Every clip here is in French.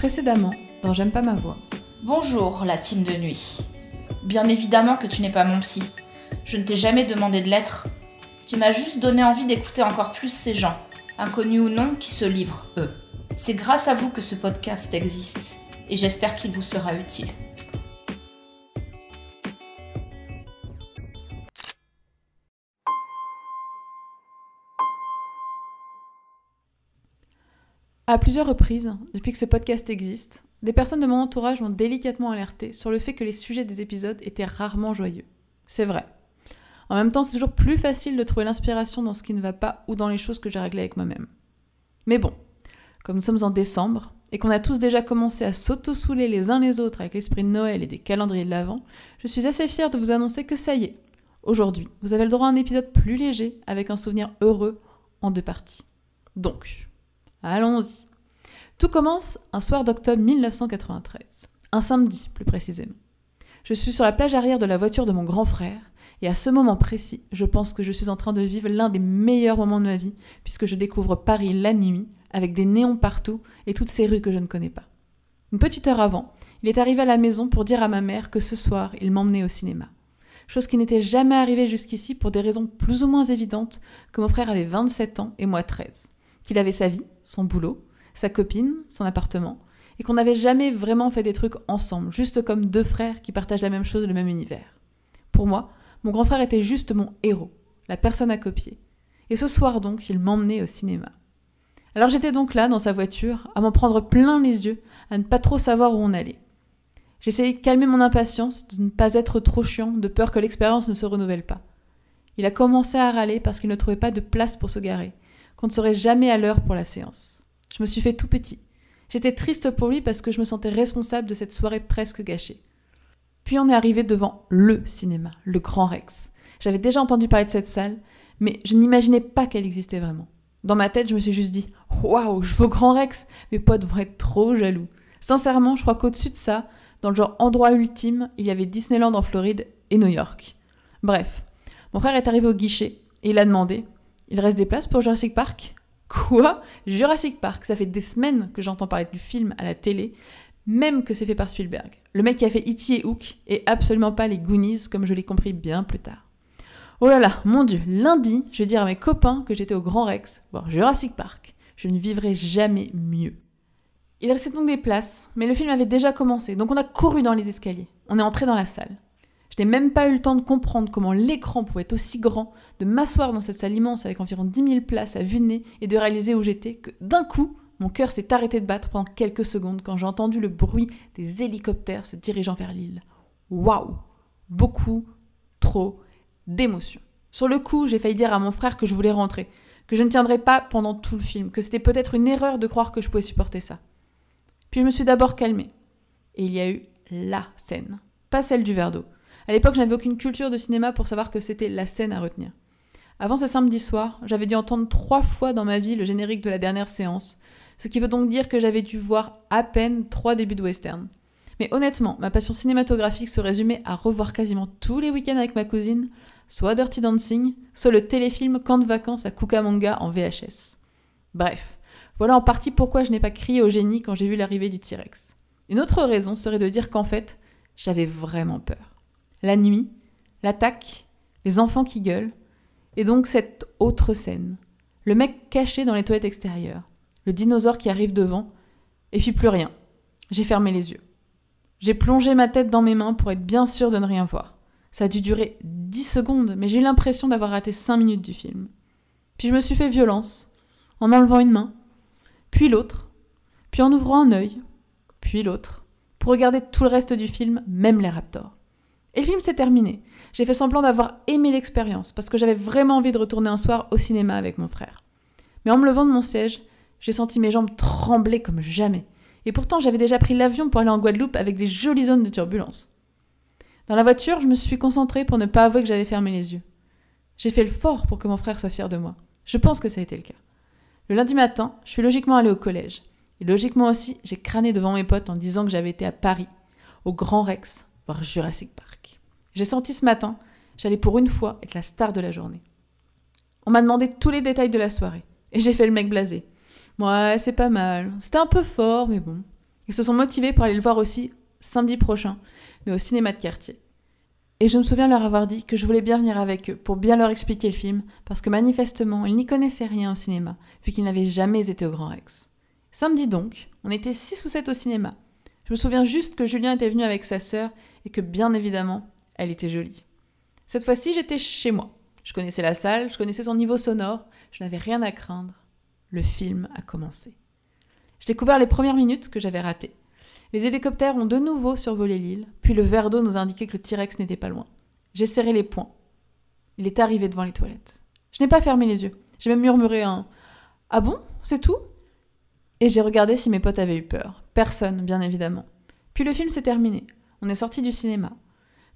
Précédemment, dans J'aime pas ma voix. Bonjour, la team de nuit. Bien évidemment que tu n'es pas mon psy. Je ne t'ai jamais demandé de l'être. Tu m'as juste donné envie d'écouter encore plus ces gens, inconnus ou non, qui se livrent, eux. C'est grâce à vous que ce podcast existe, et j'espère qu'il vous sera utile. À plusieurs reprises, depuis que ce podcast existe, des personnes de mon entourage m'ont délicatement alerté sur le fait que les sujets des épisodes étaient rarement joyeux. C'est vrai. En même temps, c'est toujours plus facile de trouver l'inspiration dans ce qui ne va pas ou dans les choses que j'ai réglées avec moi-même. Mais bon, comme nous sommes en décembre et qu'on a tous déjà commencé à s'auto-souler les uns les autres avec l'esprit de Noël et des calendriers de l'Avent, je suis assez fière de vous annoncer que ça y est. Aujourd'hui, vous avez le droit à un épisode plus léger avec un souvenir heureux en deux parties. Donc, allons-y. Tout commence un soir d'octobre 1993, un samedi plus précisément. Je suis sur la plage arrière de la voiture de mon grand frère, et à ce moment précis, je pense que je suis en train de vivre l'un des meilleurs moments de ma vie, puisque je découvre Paris la nuit, avec des néons partout et toutes ces rues que je ne connais pas. Une petite heure avant, il est arrivé à la maison pour dire à ma mère que ce soir, il m'emmenait au cinéma. Chose qui n'était jamais arrivée jusqu'ici pour des raisons plus ou moins évidentes que mon frère avait 27 ans et moi 13. Qu'il avait sa vie, son boulot, sa copine, son appartement, et qu'on n'avait jamais vraiment fait des trucs ensemble, juste comme deux frères qui partagent la même chose, le même univers. Pour moi, mon grand frère était juste mon héros, la personne à copier. Et ce soir donc, il m'emmenait au cinéma. Alors j'étais donc là, dans sa voiture, à m'en prendre plein les yeux, à ne pas trop savoir où on allait. J'essayais de calmer mon impatience, de ne pas être trop chiant, de peur que l'expérience ne se renouvelle pas. Il a commencé à râler parce qu'il ne trouvait pas de place pour se garer, qu'on ne serait jamais à l'heure pour la séance. Je me suis fait tout petit. J'étais triste pour lui parce que je me sentais responsable de cette soirée presque gâchée. Puis on est arrivé devant LE cinéma, le Grand Rex. J'avais déjà entendu parler de cette salle, mais je n'imaginais pas qu'elle existait vraiment. Dans ma tête, je me suis juste dit Waouh, je veux Grand Rex Mes potes vont être trop jaloux. Sincèrement, je crois qu'au-dessus de ça, dans le genre endroit ultime, il y avait Disneyland en Floride et New York. Bref, mon frère est arrivé au guichet et il a demandé Il reste des places pour Jurassic Park? Quoi? Jurassic Park, ça fait des semaines que j'entends parler du film à la télé, même que c'est fait par Spielberg. Le mec qui a fait E.T. et Hook, et absolument pas les Goonies, comme je l'ai compris bien plus tard. Oh là là, mon dieu, lundi, je vais dire à mes copains que j'étais au Grand Rex, voir Jurassic Park. Je ne vivrai jamais mieux. Il restait donc des places, mais le film avait déjà commencé, donc on a couru dans les escaliers. On est entré dans la salle. N'ai même pas eu le temps de comprendre comment l'écran pouvait être aussi grand, de m'asseoir dans cette salle immense avec environ 10 000 places à vue de nez et de réaliser où j'étais, que d'un coup, mon cœur s'est arrêté de battre pendant quelques secondes quand j'ai entendu le bruit des hélicoptères se dirigeant vers l'île. Waouh Beaucoup, trop d'émotions. Sur le coup, j'ai failli dire à mon frère que je voulais rentrer, que je ne tiendrais pas pendant tout le film, que c'était peut-être une erreur de croire que je pouvais supporter ça. Puis je me suis d'abord calmée. Et il y a eu la scène, pas celle du verre d'eau. À l'époque, je n'avais aucune culture de cinéma pour savoir que c'était la scène à retenir. Avant ce samedi soir, j'avais dû entendre trois fois dans ma vie le générique de la dernière séance, ce qui veut donc dire que j'avais dû voir à peine trois débuts de western. Mais honnêtement, ma passion cinématographique se résumait à revoir quasiment tous les week-ends avec ma cousine, soit Dirty Dancing, soit le téléfilm Camp de vacances à Cucamonga en VHS. Bref, voilà en partie pourquoi je n'ai pas crié au génie quand j'ai vu l'arrivée du T-Rex. Une autre raison serait de dire qu'en fait, j'avais vraiment peur la nuit, l'attaque, les enfants qui gueulent, et donc cette autre scène. Le mec caché dans les toilettes extérieures, le dinosaure qui arrive devant, et puis plus rien. J'ai fermé les yeux. J'ai plongé ma tête dans mes mains pour être bien sûr de ne rien voir. Ça a dû durer 10 secondes, mais j'ai eu l'impression d'avoir raté 5 minutes du film. Puis je me suis fait violence, en enlevant une main, puis l'autre, puis en ouvrant un œil, puis l'autre, pour regarder tout le reste du film, même les raptors. Et le film s'est terminé. J'ai fait semblant d'avoir aimé l'expérience, parce que j'avais vraiment envie de retourner un soir au cinéma avec mon frère. Mais en me levant de mon siège, j'ai senti mes jambes trembler comme jamais. Et pourtant, j'avais déjà pris l'avion pour aller en Guadeloupe avec des jolies zones de turbulence. Dans la voiture, je me suis concentrée pour ne pas avouer que j'avais fermé les yeux. J'ai fait le fort pour que mon frère soit fier de moi. Je pense que ça a été le cas. Le lundi matin, je suis logiquement allée au collège. Et logiquement aussi, j'ai crâné devant mes potes en disant que j'avais été à Paris, au Grand Rex, voir Jurassic Park. J'ai senti ce matin, j'allais pour une fois être la star de la journée. On m'a demandé tous les détails de la soirée, et j'ai fait le mec blasé. Ouais, c'est pas mal. C'était un peu fort, mais bon. Ils se sont motivés pour aller le voir aussi samedi prochain, mais au cinéma de quartier. Et je me souviens leur avoir dit que je voulais bien venir avec eux pour bien leur expliquer le film, parce que manifestement, ils n'y connaissaient rien au cinéma, vu qu'ils n'avaient jamais été au Grand Rex. Samedi donc, on était six ou sept au cinéma. Je me souviens juste que Julien était venu avec sa sœur et que bien évidemment, elle était jolie. Cette fois-ci, j'étais chez moi. Je connaissais la salle, je connaissais son niveau sonore, je n'avais rien à craindre. Le film a commencé. J'ai découvert les premières minutes que j'avais ratées. Les hélicoptères ont de nouveau survolé l'île, puis le verre d'eau nous indiquait que le T-Rex n'était pas loin. J'ai serré les poings. Il est arrivé devant les toilettes. Je n'ai pas fermé les yeux. J'ai même murmuré un Ah bon? C'est tout? Et j'ai regardé si mes potes avaient eu peur. Personne, bien évidemment. Puis le film s'est terminé. On est sorti du cinéma.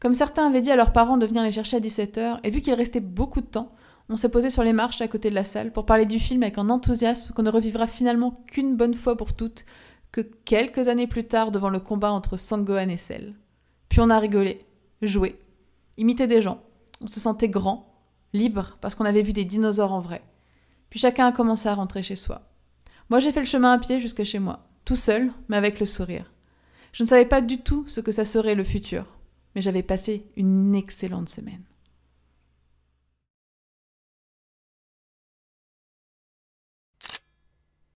Comme certains avaient dit à leurs parents de venir les chercher à 17h, et vu qu'il restait beaucoup de temps, on s'est posé sur les marches à côté de la salle pour parler du film avec un enthousiasme qu'on ne revivra finalement qu'une bonne fois pour toutes, que quelques années plus tard devant le combat entre Sangohan et Cell. Puis on a rigolé, joué, imité des gens. On se sentait grand, libre, parce qu'on avait vu des dinosaures en vrai. Puis chacun a commencé à rentrer chez soi. Moi j'ai fait le chemin à pied jusqu'à chez moi, tout seul, mais avec le sourire. Je ne savais pas du tout ce que ça serait le futur, mais j'avais passé une excellente semaine.